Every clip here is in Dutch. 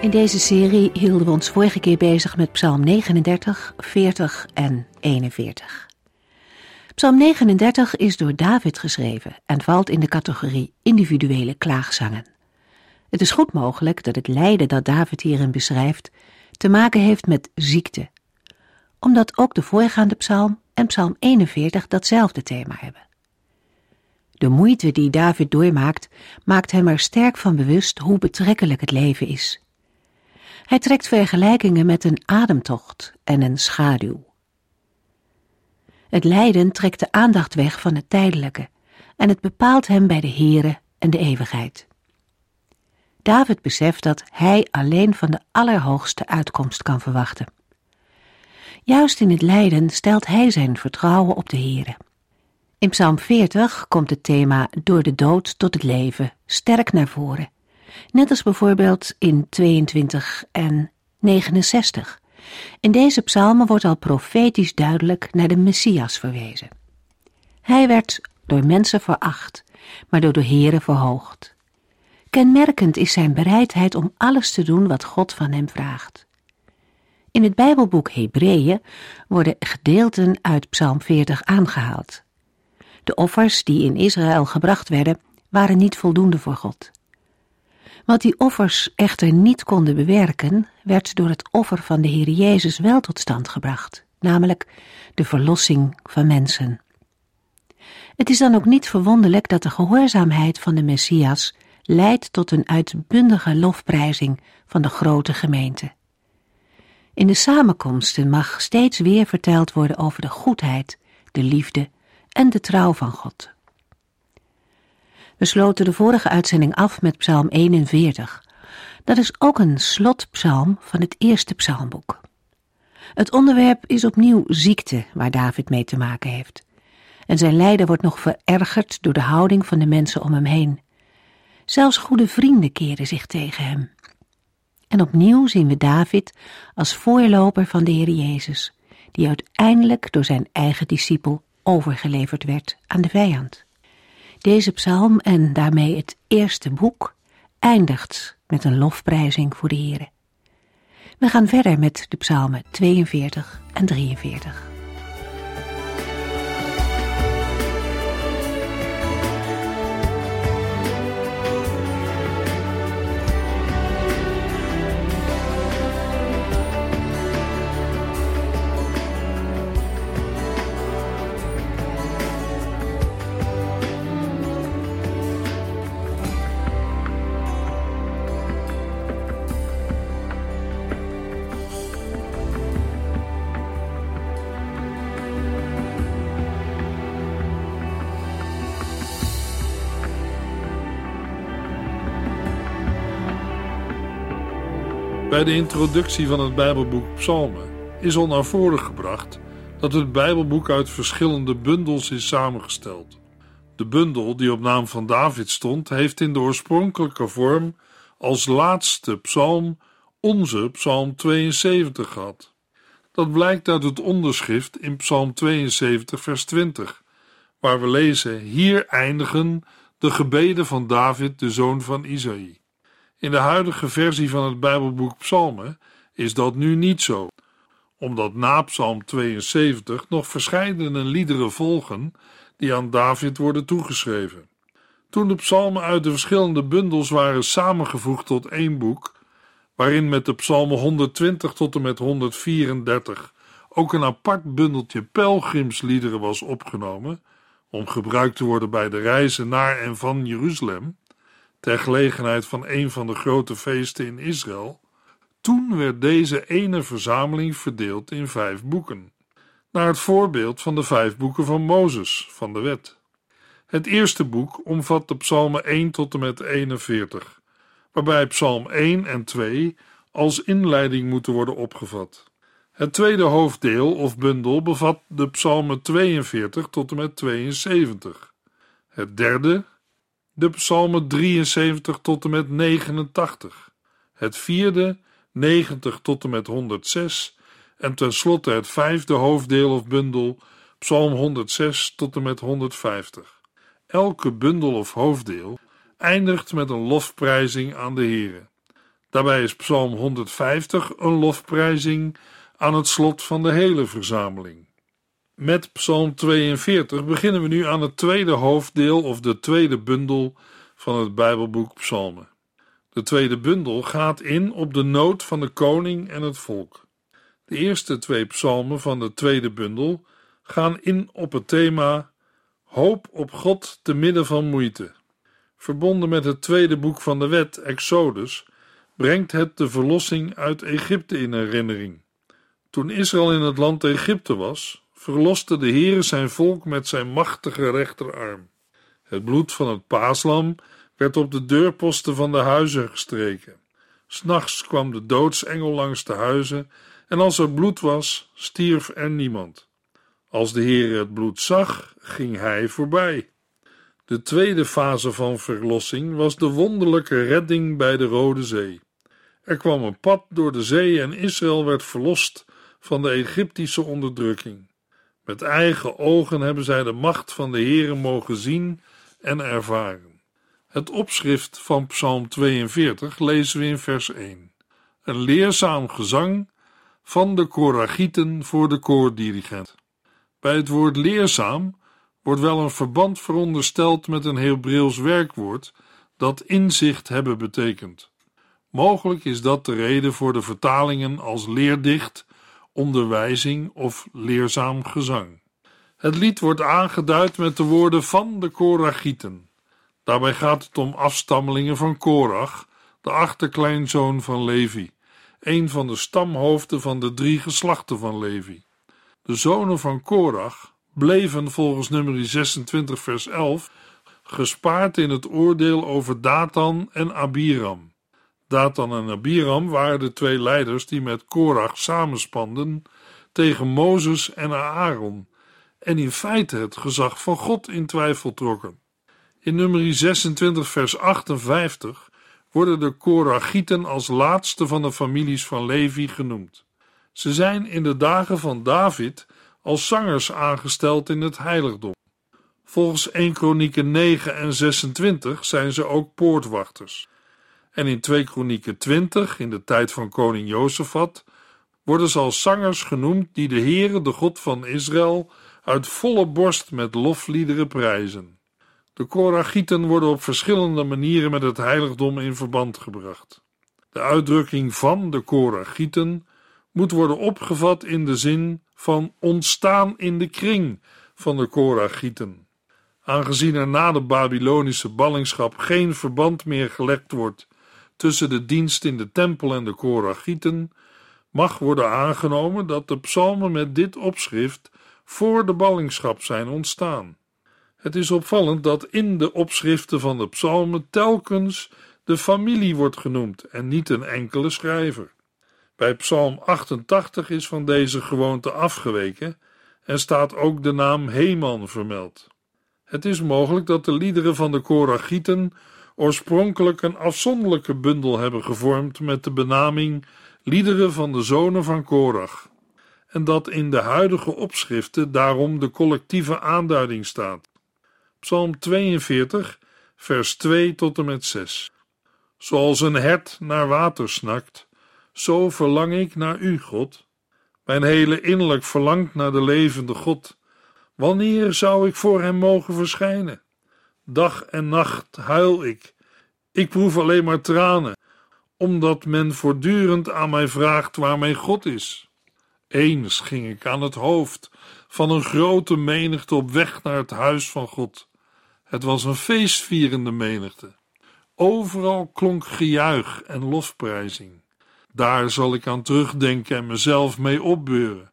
In deze serie hielden we ons vorige keer bezig met Psalm 39, 40 en 41. Psalm 39 is door David geschreven en valt in de categorie individuele klaagzangen. Het is goed mogelijk dat het lijden dat David hierin beschrijft te maken heeft met ziekte, omdat ook de voorgaande psalm en psalm 41 datzelfde thema hebben. De moeite die David doormaakt, maakt hem er sterk van bewust hoe betrekkelijk het leven is. Hij trekt vergelijkingen met een ademtocht en een schaduw. Het lijden trekt de aandacht weg van het tijdelijke en het bepaalt hem bij de Here en de eeuwigheid. David beseft dat hij alleen van de allerhoogste uitkomst kan verwachten. Juist in het lijden stelt hij zijn vertrouwen op de Here. In Psalm 40 komt het thema door de dood tot het leven sterk naar voren net als bijvoorbeeld in 22 en 69. In deze psalmen wordt al profetisch duidelijk naar de Messias verwezen. Hij werd door mensen veracht, maar door de Here verhoogd. Kenmerkend is zijn bereidheid om alles te doen wat God van hem vraagt. In het Bijbelboek Hebreeën worden gedeelten uit Psalm 40 aangehaald. De offers die in Israël gebracht werden, waren niet voldoende voor God. Wat die offers echter niet konden bewerken, werd door het offer van de Heer Jezus wel tot stand gebracht, namelijk de verlossing van mensen. Het is dan ook niet verwonderlijk dat de gehoorzaamheid van de Messias leidt tot een uitbundige lofprijzing van de grote gemeente. In de samenkomsten mag steeds weer verteld worden over de goedheid, de liefde en de trouw van God. We sloten de vorige uitzending af met Psalm 41. Dat is ook een slotpsalm van het eerste psalmboek. Het onderwerp is opnieuw ziekte waar David mee te maken heeft. En zijn lijden wordt nog verergerd door de houding van de mensen om hem heen. Zelfs goede vrienden keren zich tegen hem. En opnieuw zien we David als voorloper van de Heer Jezus, die uiteindelijk door zijn eigen discipel overgeleverd werd aan de vijand. Deze psalm en daarmee het eerste boek eindigt met een lofprijzing voor de Here. We gaan verder met de psalmen 42 en 43. Bij de introductie van het Bijbelboek Psalmen is al naar voren gebracht dat het Bijbelboek uit verschillende bundels is samengesteld. De bundel die op naam van David stond, heeft in de oorspronkelijke vorm als laatste psalm onze Psalm 72 gehad. Dat blijkt uit het onderschrift in Psalm 72, vers 20, waar we lezen: Hier eindigen de gebeden van David, de zoon van Isaïe. In de huidige versie van het Bijbelboek Psalmen is dat nu niet zo, omdat na Psalm 72 nog verscheidene liederen volgen die aan David worden toegeschreven. Toen de psalmen uit de verschillende bundels waren samengevoegd tot één boek, waarin met de psalmen 120 tot en met 134 ook een apart bundeltje pelgrimsliederen was opgenomen, om gebruikt te worden bij de reizen naar en van Jeruzalem, ter gelegenheid van een van de grote feesten in Israël, toen werd deze ene verzameling verdeeld in vijf boeken, naar het voorbeeld van de vijf boeken van Mozes, van de wet. Het eerste boek omvat de psalmen 1 tot en met 41, waarbij psalm 1 en 2 als inleiding moeten worden opgevat. Het tweede hoofddeel of bundel bevat de psalmen 42 tot en met 72. Het derde, de psalmen 73 tot en met 89. Het vierde, 90 tot en met 106. En tenslotte het vijfde hoofddeel of bundel, psalm 106 tot en met 150. Elke bundel of hoofddeel eindigt met een lofprijzing aan de Here. Daarbij is psalm 150 een lofprijzing aan het slot van de hele verzameling. Met Psalm 42 beginnen we nu aan het tweede hoofddeel of de tweede bundel van het Bijbelboek Psalmen. De tweede bundel gaat in op de nood van de koning en het volk. De eerste twee psalmen van de tweede bundel gaan in op het thema Hoop op God te midden van moeite. Verbonden met het tweede boek van de wet, Exodus, brengt het de verlossing uit Egypte in herinnering. Toen Israël in het land Egypte was, verloste de Heere zijn volk met zijn machtige rechterarm. Het bloed van het paaslam werd op de deurposten van de huizen gestreken. S'nachts kwam de doodsengel langs de huizen, en als er bloed was, stierf er niemand. Als de Heere het bloed zag, ging hij voorbij. De tweede fase van verlossing was de wonderlijke redding bij de Rode Zee. Er kwam een pad door de zee en Israël werd verlost van de Egyptische onderdrukking. Met eigen ogen hebben zij de macht van de Heere mogen zien en ervaren. Het opschrift van Psalm 42 lezen we in vers 1. Een leerzaam gezang van de Koragieten voor de koordirigent. Bij het woord leerzaam wordt wel een verband verondersteld met een Hebreeuws werkwoord dat inzicht hebben betekent. Mogelijk is dat de reden voor de vertalingen als leerdicht onderwijzing of leerzaam gezang. Het lied wordt aangeduid met de woorden van de Koragieten. Daarbij gaat het om afstammelingen van Korach, de achterkleinzoon van Levi, een van de stamhoofden van de drie geslachten van Levi. De zonen van Korach bleven volgens nummer 26 vers 11 gespaard in het oordeel over Datan en Abiram. Datan en Abiram waren de twee leiders die met Korach samenspanden tegen Mozes en Aaron en in feite het gezag van God in twijfel trokken. In nummer 26 vers 58 worden de Korachieten als laatste van de families van Levi genoemd. Ze zijn in de dagen van David als zangers aangesteld in het heiligdom. Volgens 1 Kronieken 9 en 26 zijn ze ook poortwachters. En in 2 Kronieken 20, in de tijd van koning Jozefat, worden ze als zangers genoemd die de Heere, de God van Israël, uit volle borst met lofliederen prijzen. De Koragieten worden op verschillende manieren met het heiligdom in verband gebracht. De uitdrukking van de Koragieten moet worden opgevat in de zin van ontstaan in de kring van de Koragieten. Aangezien er na de Babylonische ballingschap geen verband meer gelegd wordt tussen de dienst in de tempel en de Koragieten, mag worden aangenomen dat de psalmen met dit opschrift voor de ballingschap zijn ontstaan. Het is opvallend dat in de opschriften van de psalmen telkens de familie wordt genoemd en niet een enkele schrijver. Bij Psalm 88 is van deze gewoonte afgeweken en staat ook de naam Heman vermeld. Het is mogelijk dat de liederen van de Koragieten oorspronkelijk een afzonderlijke bundel hebben gevormd met de benaming Liederen van de Zonen van Korach, en dat in de huidige opschriften daarom de collectieve aanduiding staat. Psalm 42, vers 2 tot en met 6. Zoals een hert naar water snakt, zo verlang ik naar u, God. Mijn hele innerlijk verlangt naar de levende God. Wanneer zou ik voor hem mogen verschijnen? Dag en nacht huil ik. Ik proef alleen maar tranen, omdat men voortdurend aan mij vraagt waar mijn God is. Eens ging ik aan het hoofd van een grote menigte op weg naar het huis van God. Het was een feestvierende menigte. Overal klonk gejuich en lofprijzing. Daar zal ik aan terugdenken en mezelf mee opbeuren.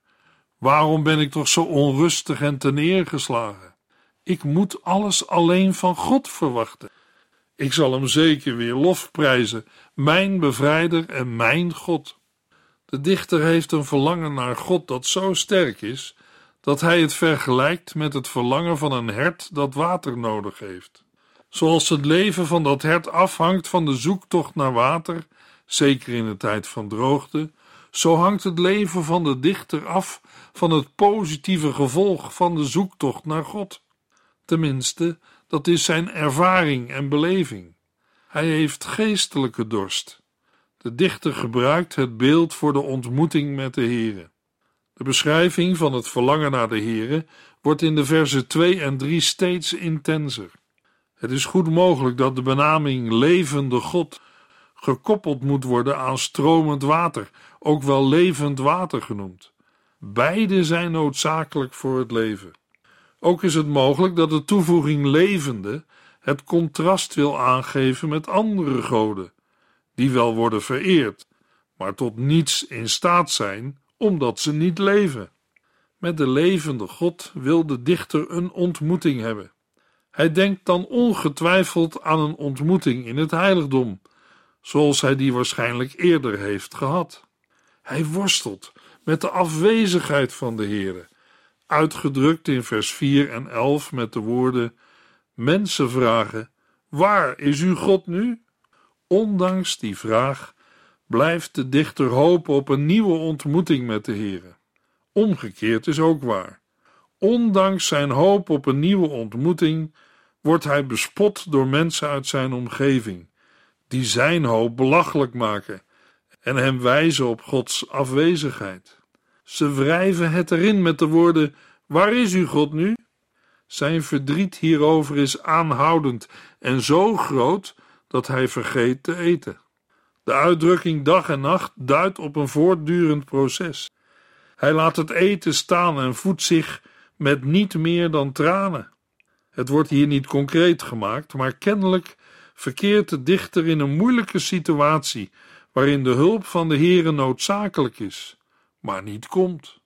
Waarom ben ik toch zo onrustig en teneergeslagen? Ik moet alles alleen van God verwachten. Ik zal hem zeker weer lof prijzen, mijn bevrijder en mijn God. De dichter heeft een verlangen naar God dat zo sterk is dat hij het vergelijkt met het verlangen van een hert dat water nodig heeft. Zoals het leven van dat hert afhangt van de zoektocht naar water, zeker in de tijd van droogte, zo hangt het leven van de dichter af van het positieve gevolg van de zoektocht naar God. Tenminste, dat is zijn ervaring en beleving. Hij heeft geestelijke dorst. De dichter gebruikt het beeld voor de ontmoeting met de Heere. De beschrijving van het verlangen naar de Heere wordt in de versen 2 en 3 steeds intenser. Het is goed mogelijk dat de benaming levende God gekoppeld moet worden aan stromend water, ook wel levend water genoemd. Beide zijn noodzakelijk voor het leven. Ook is het mogelijk dat de toevoeging levende het contrast wil aangeven met andere goden, die wel worden vereerd, maar tot niets in staat zijn omdat ze niet leven. Met de levende God wil de dichter een ontmoeting hebben. Hij denkt dan ongetwijfeld aan een ontmoeting in het heiligdom, zoals hij die waarschijnlijk eerder heeft gehad. Hij worstelt met de afwezigheid van de Heere, uitgedrukt in vers 4 en 11 met de woorden: Mensen vragen: Waar is uw God nu? Ondanks die vraag blijft de dichter hopen op een nieuwe ontmoeting met de Heere. Omgekeerd is ook waar. Ondanks zijn hoop op een nieuwe ontmoeting wordt hij bespot door mensen uit zijn omgeving, die zijn hoop belachelijk maken en hem wijzen op Gods afwezigheid. Ze wrijven het erin met de woorden: Waar is uw God nu? Zijn verdriet hierover is aanhoudend en zo groot dat hij vergeet te eten. De uitdrukking dag en nacht duidt op een voortdurend proces. Hij laat het eten staan en voedt zich met niet meer dan tranen. Het wordt hier niet concreet gemaakt, maar kennelijk verkeert de dichter in een moeilijke situatie waarin de hulp van de Heere noodzakelijk is, maar niet komt.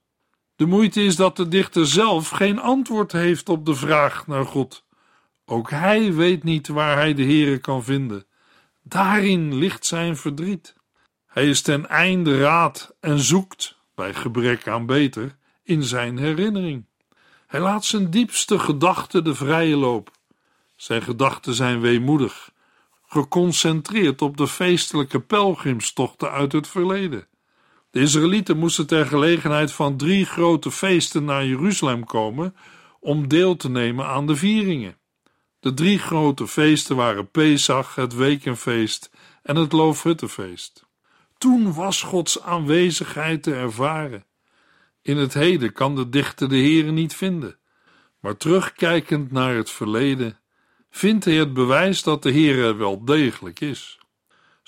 De moeite is dat de dichter zelf geen antwoord heeft op de vraag naar God. Ook hij weet niet waar hij de Heere kan vinden. Daarin ligt zijn verdriet. Hij is ten einde raad en zoekt, bij gebrek aan beter, in zijn herinnering. Hij laat zijn diepste gedachten de vrije loop. Zijn gedachten zijn weemoedig, geconcentreerd op de feestelijke pelgrimstochten uit het verleden. De Israëlieten moesten ter gelegenheid van drie grote feesten naar Jeruzalem komen om deel te nemen aan de vieringen. De drie grote feesten waren Pesach, het Wekenfeest en het Loofhuttenfeest. Toen was Gods aanwezigheid te ervaren. In het heden kan de dichter de Heere niet vinden, maar terugkijkend naar het verleden vindt hij het bewijs dat de Heere wel degelijk is.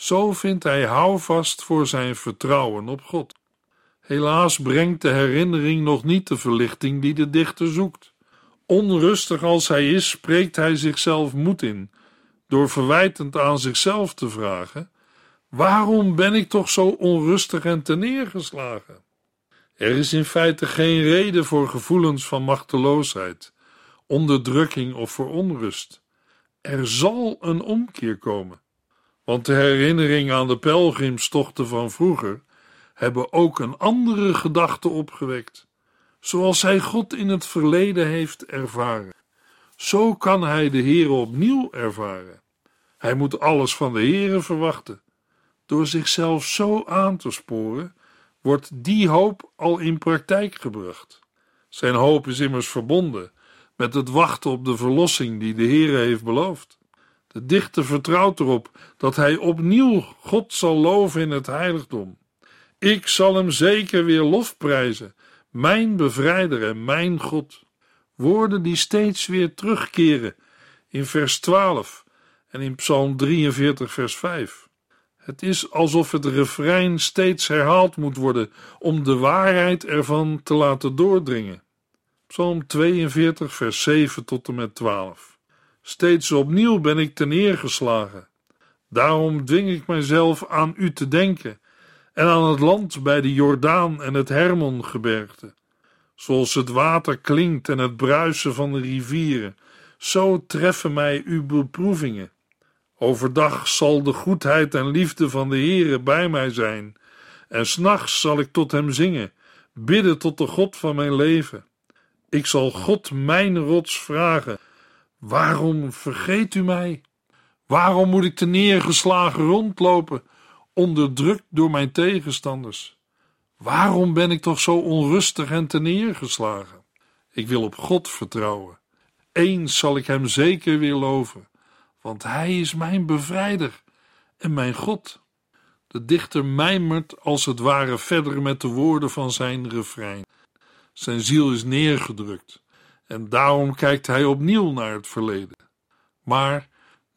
Zo vindt hij houvast voor zijn vertrouwen op God. Helaas brengt de herinnering nog niet de verlichting die de dichter zoekt. Onrustig als hij is, spreekt hij zichzelf moed in, door verwijtend aan zichzelf te vragen: Waarom ben ik toch zo onrustig en neergeslagen? Er is in feite geen reden voor gevoelens van machteloosheid, onderdrukking of voor onrust. Er zal een omkeer komen, want de herinnering aan de pelgrimstochten van vroeger hebben ook een andere gedachte opgewekt, zoals hij God in het verleden heeft ervaren. Zo kan hij de Heere opnieuw ervaren. Hij moet alles van de Heere verwachten. Door zichzelf zo aan te sporen, wordt die hoop al in praktijk gebracht. Zijn hoop is immers verbonden met het wachten op de verlossing die de Heere heeft beloofd. De dichter vertrouwt erop dat hij opnieuw God zal loven in het heiligdom. Ik zal hem zeker weer lofprijzen, mijn bevrijder en mijn God. Woorden die steeds weer terugkeren in vers 12 en in Psalm 43, vers 5. Het is alsof het refrein steeds herhaald moet worden om de waarheid ervan te laten doordringen. Psalm 42, vers 7 tot en met 12. Steeds opnieuw ben ik neergeslagen. Daarom dwing ik mijzelf aan u te denken en aan het land bij de Jordaan en het Hermongebergte. Zoals het water klinkt en het bruisen van de rivieren, zo treffen mij uw beproevingen Overdag zal de goedheid en liefde van de Heere bij mij zijn, en s'nachts zal ik tot hem zingen, bidden tot de God van mijn leven. Ik zal God mijn rots vragen: Waarom vergeet u mij? Waarom moet ik te neergeslagen rondlopen, onderdrukt door mijn tegenstanders? Waarom ben ik toch zo onrustig en te neergeslagen? Ik wil op God vertrouwen. Eens zal ik hem zeker weer loven, want hij is mijn bevrijder en mijn God. De dichter mijmert als het ware verder met de woorden van zijn refrein. Zijn ziel is neergedrukt en daarom kijkt hij opnieuw naar het verleden. Maar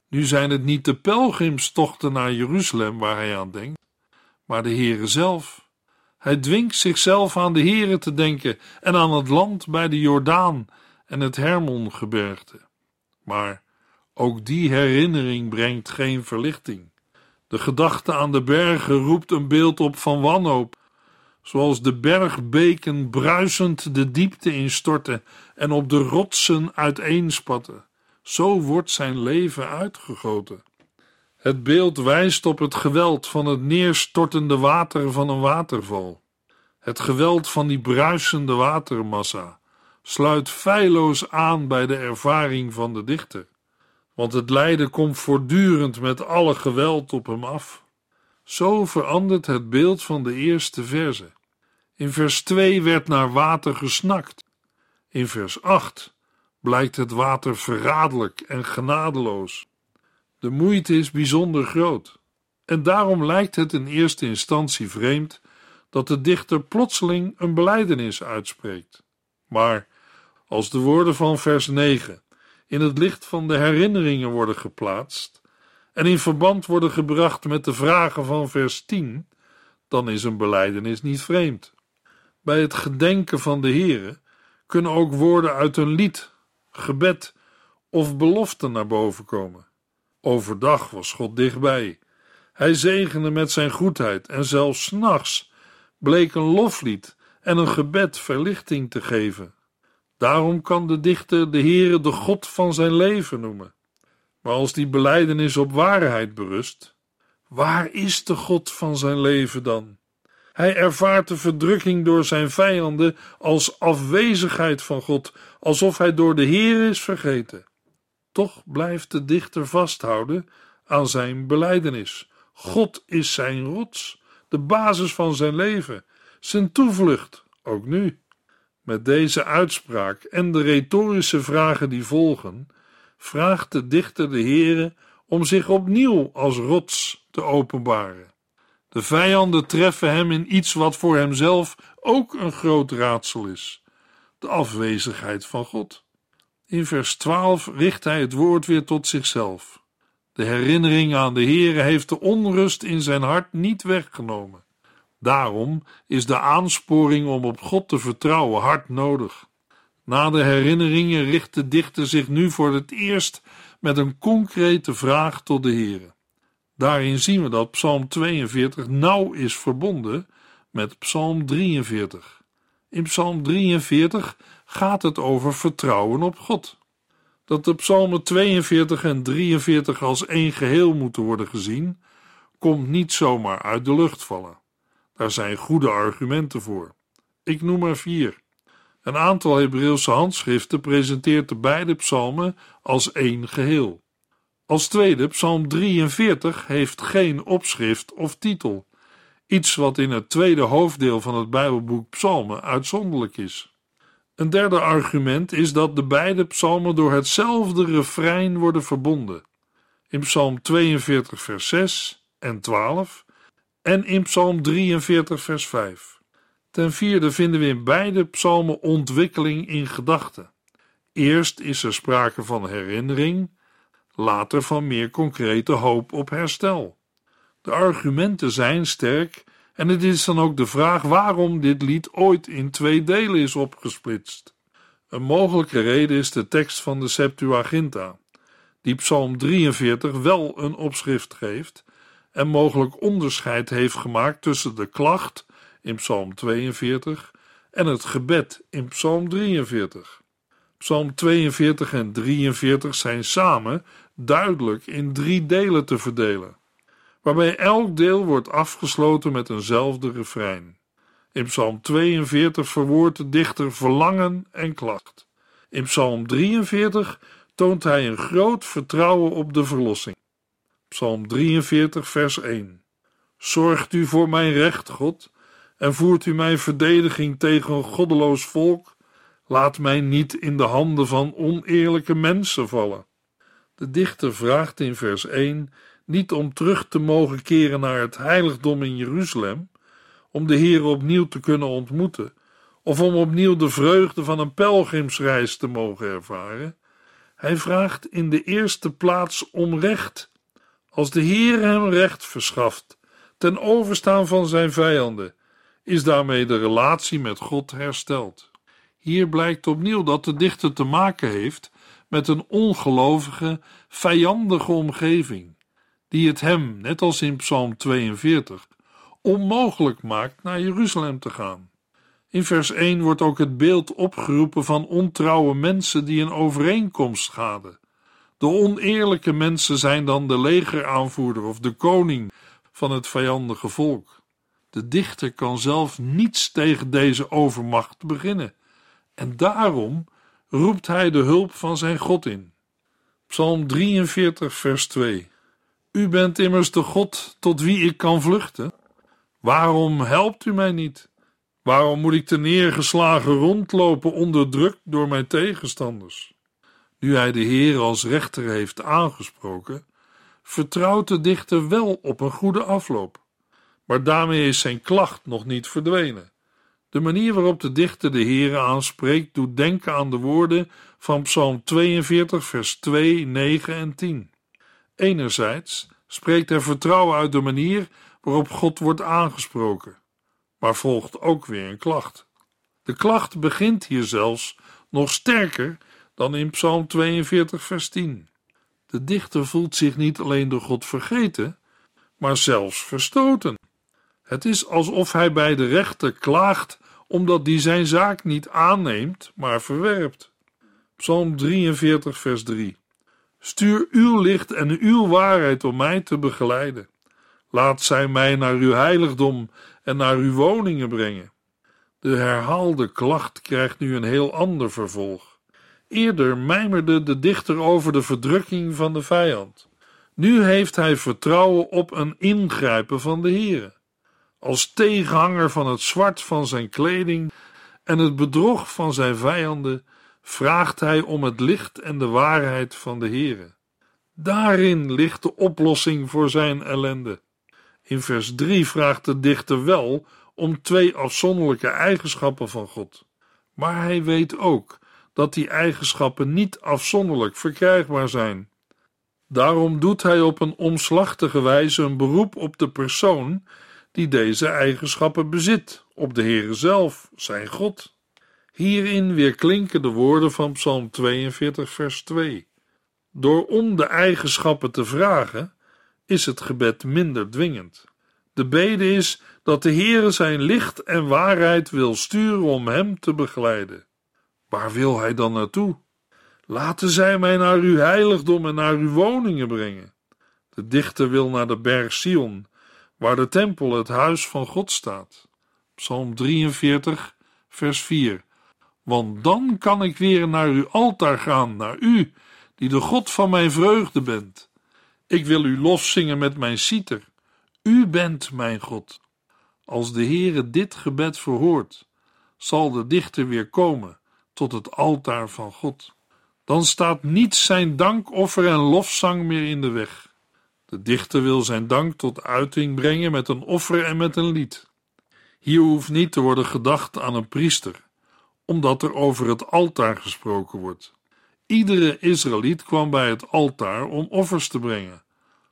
nu zijn het niet de pelgrimstochten naar Jeruzalem waar hij aan denkt, maar de Heere zelf. Hij dwingt zichzelf aan de Heere te denken en aan het land bij de Jordaan en het Hermongebergte. Maar ook die herinnering brengt geen verlichting. De gedachte aan de bergen roept een beeld op van wanhoop, zoals de bergbeken bruisend de diepte instorten en op de rotsen uiteenspatten. Zo wordt zijn leven uitgegoten. Het beeld wijst op het geweld van het neerstortende water van een waterval. Het geweld van die bruisende watermassa sluit feilloos aan bij de ervaring van de dichter, want het lijden komt voortdurend met alle geweld op hem af. Zo verandert het beeld van de eerste verse. In vers 2 werd naar water gesnakt. In vers 8 blijkt het water verraderlijk en genadeloos. De moeite is bijzonder groot. En daarom lijkt het in eerste instantie vreemd dat de dichter plotseling een belijdenis uitspreekt. Maar als de woorden van vers 9 in het licht van de herinneringen worden geplaatst en in verband worden gebracht met de vragen van vers 10, dan is een belijdenis niet vreemd. Bij het gedenken van de Here kunnen ook woorden uit een lied, gebed of belofte naar boven komen. Overdag was God dichtbij. Hij zegende met zijn goedheid en zelfs s'nachts bleek een loflied en een gebed verlichting te geven. Daarom kan de dichter de Heere de God van zijn leven noemen. Maar als die belijdenis op waarheid berust, waar is de God van zijn leven dan? Hij ervaart de verdrukking door zijn vijanden als afwezigheid van God, alsof hij door de Heer is vergeten. Toch blijft de dichter vasthouden aan zijn belijdenis. God is zijn rots, de basis van zijn leven, zijn toevlucht, ook nu. Met deze uitspraak en de retorische vragen die volgen, vraagt de dichter de Heere om zich opnieuw als rots te openbaren. De vijanden treffen hem in iets wat voor hemzelf ook een groot raadsel is: de afwezigheid van God. In vers 12 richt hij het woord weer tot zichzelf. De herinnering aan de Heere heeft de onrust in zijn hart niet weggenomen. Daarom is de aansporing om op God te vertrouwen hard nodig. Na de herinneringen richt de dichter zich nu voor het eerst met een concrete vraag tot de Heere. Daarin zien we dat Psalm 42 nauw is verbonden met Psalm 43. In Psalm 43 gaat het over vertrouwen op God. Dat de Psalmen 42 en 43 als één geheel moeten worden gezien, komt niet zomaar uit de lucht vallen. Daar zijn goede argumenten voor. Ik noem er vier. Een aantal Hebreeuwse handschriften presenteert de beide psalmen als één geheel. Als tweede, Psalm 43 heeft geen opschrift of titel, iets wat in het tweede hoofddeel van het Bijbelboek Psalmen uitzonderlijk is. Een derde argument is dat de beide psalmen door hetzelfde refrein worden verbonden. In Psalm 42, vers 6 en 12 en in Psalm 43, vers 5. Ten vierde vinden we in beide psalmen ontwikkeling in gedachten. Eerst is er sprake van herinnering, later van meer concrete hoop op herstel. De argumenten zijn sterk en het is dan ook de vraag waarom dit lied ooit in twee delen is opgesplitst. Een mogelijke reden is de tekst van de Septuaginta, die Psalm 43 wel een opschrift geeft en mogelijk onderscheid heeft gemaakt tussen de klacht in Psalm 42 en het gebed in Psalm 43. Psalm 42 en 43 zijn samen duidelijk in drie delen te verdelen, waarbij elk deel wordt afgesloten met eenzelfde refrein. In Psalm 42 verwoordt de dichter verlangen en klacht. In Psalm 43 toont hij een groot vertrouwen op de verlossing. Psalm 43, vers 1. Zorgt u voor mijn recht, God, en voert u mijn verdediging tegen een goddeloos volk. Laat mij niet in de handen van oneerlijke mensen vallen. De dichter vraagt in vers 1 niet om terug te mogen keren naar het heiligdom in Jeruzalem, om de Heer opnieuw te kunnen ontmoeten, of om opnieuw de vreugde van een pelgrimsreis te mogen ervaren. Hij vraagt in de eerste plaats om recht. Als de Heer hem recht verschaft, ten overstaan van zijn vijanden, is daarmee de relatie met God hersteld. Hier blijkt opnieuw dat de dichter te maken heeft met een ongelovige, vijandige omgeving, die het hem, net als in Psalm 42, onmogelijk maakt naar Jeruzalem te gaan. In vers 1 wordt ook het beeld opgeroepen van ontrouwe mensen die een overeenkomst schaden. De oneerlijke mensen zijn dan de legeraanvoerder of de koning van het vijandige volk. De dichter kan zelf niets tegen deze overmacht beginnen, en daarom roept hij de hulp van zijn God in. Psalm 43, vers 2. U bent immers de God tot wie ik kan vluchten. Waarom helpt u mij niet? Waarom moet ik te neergeslagen rondlopen, onderdrukt door mijn tegenstanders? Nu hij de Heer als rechter heeft aangesproken, vertrouwt de dichter wel op een goede afloop. Maar daarmee is zijn klacht nog niet verdwenen. De manier waarop de dichter de Heere aanspreekt, doet denken aan de woorden van Psalm 42, vers 2, 9 en 10. Enerzijds spreekt hij vertrouwen uit de manier waarop God wordt aangesproken, maar volgt ook weer een klacht. De klacht begint hier zelfs nog sterker dan in Psalm 42, vers 10. De dichter voelt zich niet alleen door God vergeten, maar zelfs verstoten. Het is alsof hij bij de rechter klaagt omdat die zijn zaak niet aanneemt, maar verwerpt. Psalm 43, vers 3. Stuur uw licht en uw waarheid om mij te begeleiden. Laat zij mij naar uw heiligdom en naar uw woningen brengen. De herhaalde klacht krijgt nu een heel ander vervolg. Eerder mijmerde de dichter over de verdrukking van de vijand. Nu heeft hij vertrouwen op een ingrijpen van de Heere. Als tegenhanger van het zwart van zijn kleding en het bedrog van zijn vijanden vraagt hij om het licht en de waarheid van de Heere. Daarin ligt de oplossing voor zijn ellende. In vers 3 vraagt de dichter wel om twee afzonderlijke eigenschappen van God. Maar hij weet ook dat die eigenschappen niet afzonderlijk verkrijgbaar zijn. Daarom doet hij op een omslachtige wijze een beroep op de persoon die deze eigenschappen bezit, op de Heere zelf, zijn God. Hierin weer klinken de woorden van Psalm 42, vers 2. Door om de eigenschappen te vragen, is het gebed minder dwingend. De bede is dat de Heere zijn licht en waarheid wil sturen om hem te begeleiden. Waar wil hij dan naartoe? Laten zij mij naar uw heiligdom en naar uw woningen brengen. De dichter wil naar de berg Sion, waar de tempel, het huis van God staat. Psalm 43, vers 4. Want dan kan ik weer naar uw altaar gaan, naar u, die de God van mijn vreugde bent. Ik wil u lof zingen met mijn citer. U bent mijn God. Als de Heere dit gebed verhoort, zal de dichter weer komen tot het altaar van God. Dan staat niets zijn dankoffer en lofzang meer in de weg. De dichter wil zijn dank tot uiting brengen met een offer en met een lied. Hier hoeft niet te worden gedacht aan een priester, omdat er over het altaar gesproken wordt. Iedere Israëliet kwam bij het altaar om offers te brengen,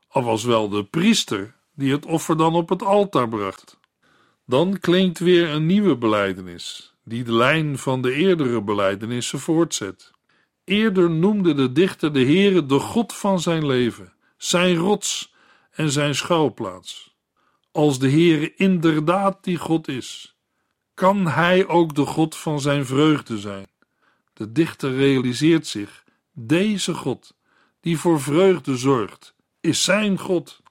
al was wel de priester die het offer dan op het altaar bracht. Dan klinkt weer een nieuwe belijdenis, die de lijn van de eerdere belijdenissen voortzet. Eerder noemde de dichter de Heere de God van zijn leven zijn rots en zijn schuilplaats. Als de Heere inderdaad die God is, kan hij ook de God van zijn vreugde zijn. De dichter realiseert zich, deze God, die voor vreugde zorgt, is zijn God.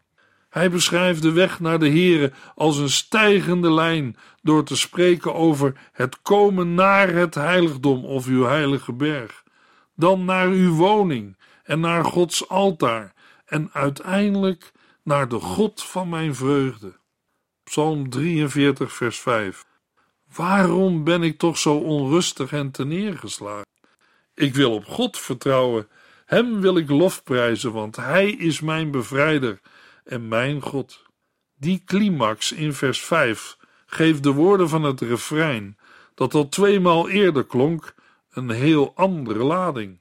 Hij beschrijft de weg naar de Here als een stijgende lijn door te spreken over het komen naar het heiligdom of uw heilige berg, dan naar uw woning en naar Gods altaar en uiteindelijk naar de God van mijn vreugde. Psalm 43, vers 5. Waarom ben ik toch zo onrustig en neergeslagen? Ik wil op God vertrouwen. Hem wil ik lofprijzen, want Hij is mijn bevrijder en mijn God. Die climax in vers 5 geeft de woorden van het refrein, dat al tweemaal eerder klonk, een heel andere lading.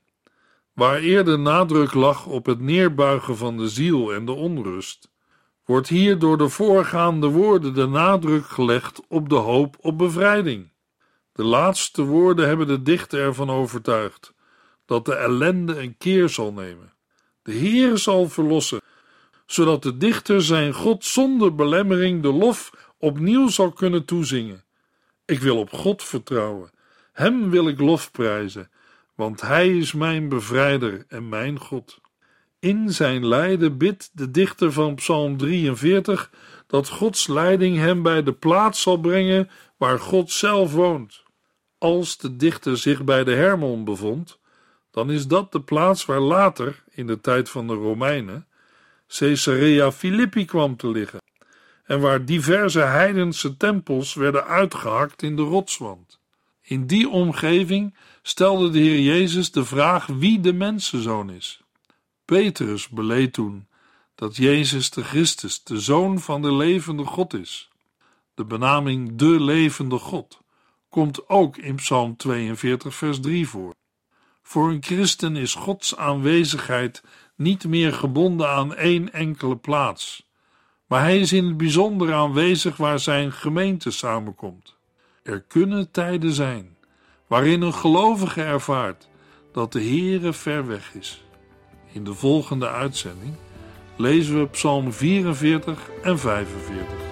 Waar eerder nadruk lag op het neerbuigen van de ziel en de onrust, wordt hier door de voorgaande woorden de nadruk gelegd op de hoop op bevrijding. De laatste woorden hebben de dichter ervan overtuigd dat de ellende een keer zal nemen. De Heer zal verlossen, zodat de dichter zijn God zonder belemmering de lof opnieuw zal kunnen toezingen. Ik wil op God vertrouwen, Hem wil ik lofprijzen, want Hij is mijn bevrijder en mijn God. In zijn lijden bidt de dichter van Psalm 43 dat Gods leiding hem bij de plaats zal brengen waar God zelf woont. Als de dichter zich bij de Hermon bevond, dan is dat de plaats waar later, in de tijd van de Romeinen, Caesarea Philippi kwam te liggen en waar diverse heidense tempels werden uitgehakt in de rotswand. In die omgeving stelde de Heer Jezus de vraag wie de mensenzoon is. Petrus beleed toen dat Jezus de Christus, de Zoon van de levende God is. De benaming de levende God komt ook in Psalm 42, vers 3 voor. Voor een christen is Gods aanwezigheid niet meer gebonden aan één enkele plaats, maar hij is in het bijzonder aanwezig waar zijn gemeente samenkomt. Er kunnen tijden zijn waarin een gelovige ervaart dat de Heere ver weg is. In de volgende uitzending lezen we Psalm 44 en 45.